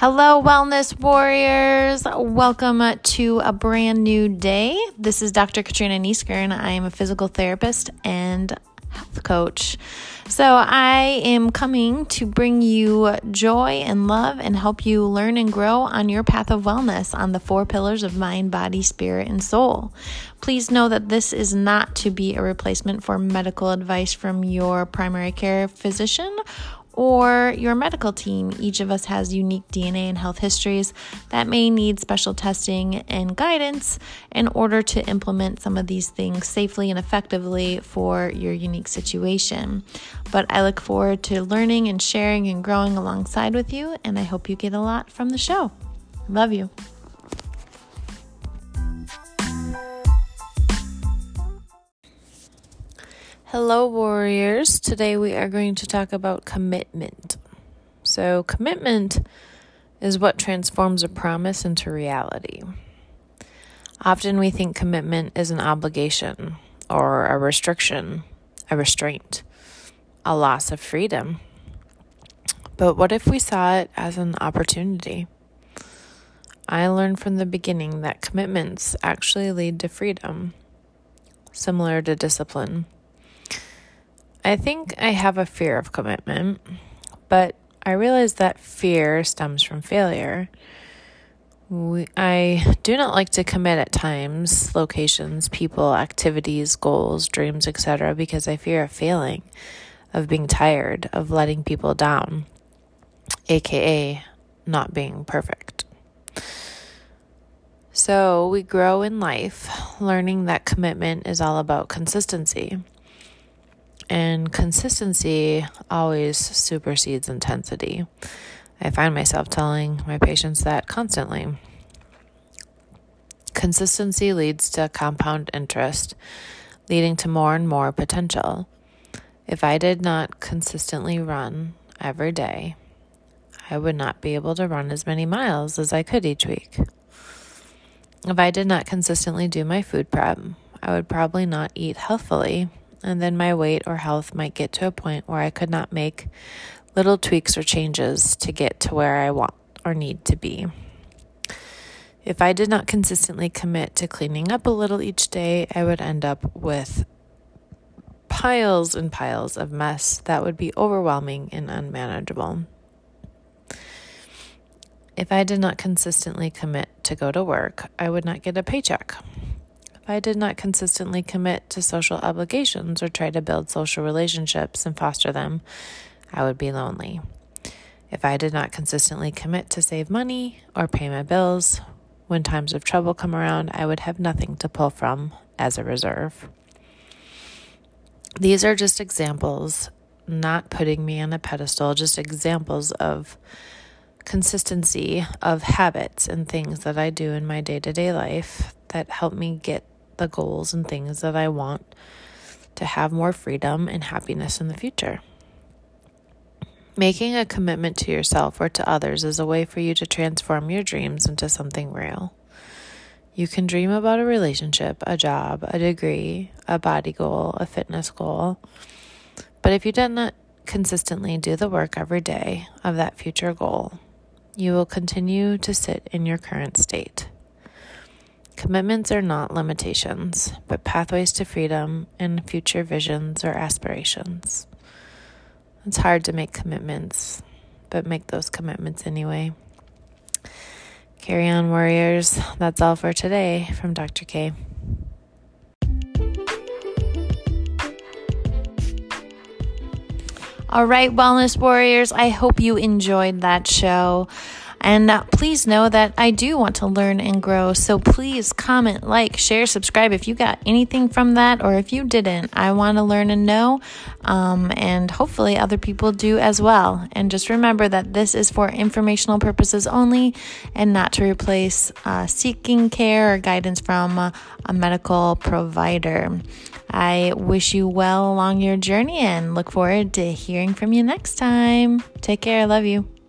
Hello, Wellness Warriors. Welcome to a brand new day. This is Dr. Katrina Nieskern. I am a physical therapist and health coach. So, I am coming to bring you joy and love and help you learn and grow on your path of wellness on the four pillars of mind, body, spirit, and soul. Please know that this is not to be a replacement for medical advice from your primary care physician or your medical team. Each of us has unique DNA and health histories that may need special testing and guidance in order to implement some of these things safely and effectively for your unique situation. But I look forward to learning and sharing and growing alongside with you, and I hope you get a lot from the show. Love you. Hello, warriors. Today we are going to talk about commitment. So, commitment is what transforms a promise into reality. Often we think commitment is an obligation or a restriction, a restraint, a loss of freedom. But what if we saw it as an opportunity? I learned from the beginning that commitments actually lead to freedom, similar to discipline. I think I have a fear of commitment, but I realize that fear stems from failure. We, I do not like to commit at times, locations, people, activities, goals, dreams, etc., because I fear of failing, of being tired, of letting people down, aka not being perfect. So we grow in life learning that commitment is all about consistency. And consistency always supersedes intensity. I find myself telling my patients that constantly. Consistency leads to compound interest, leading to more and more potential. If I did not consistently run every day, I would not be able to run as many miles as I could each week. If I did not consistently do my food prep, I would probably not eat healthfully and then my weight or health might get to a point where I could not make little tweaks or changes to get to where I want or need to be. If I did not consistently commit to cleaning up a little each day, I would end up with piles and piles of mess that would be overwhelming and unmanageable. If I did not consistently commit to go to work, I would not get a paycheck. I did not consistently commit to social obligations or try to build social relationships and foster them, I would be lonely. If I did not consistently commit to save money or pay my bills, when times of trouble come around, I would have nothing to pull from as a reserve. These are just examples, not putting me on a pedestal, just examples of consistency of habits and things that I do in my day to day life that help me get the goals and things that I want to have more freedom and happiness in the future. Making a commitment to yourself or to others is a way for you to transform your dreams into something real. You can dream about a relationship, a job, a degree, a body goal, a fitness goal. But if you do not consistently do the work every day of that future goal, you will continue to sit in your current state. Commitments are not limitations, but pathways to freedom and future visions or aspirations. It's hard to make commitments, but make those commitments anyway. Carry on, warriors. That's all for today from Dr. K. All right, Wellness Warriors, I hope you enjoyed that show. And uh, please know that I do want to learn and grow. So please comment, like, share, subscribe if you got anything from that or if you didn't. I want to learn and know. Um, and hopefully other people do as well. And just remember that this is for informational purposes only and not to replace uh, seeking care or guidance from uh, a medical provider. I wish you well along your journey and look forward to hearing from you next time. Take care. I love you.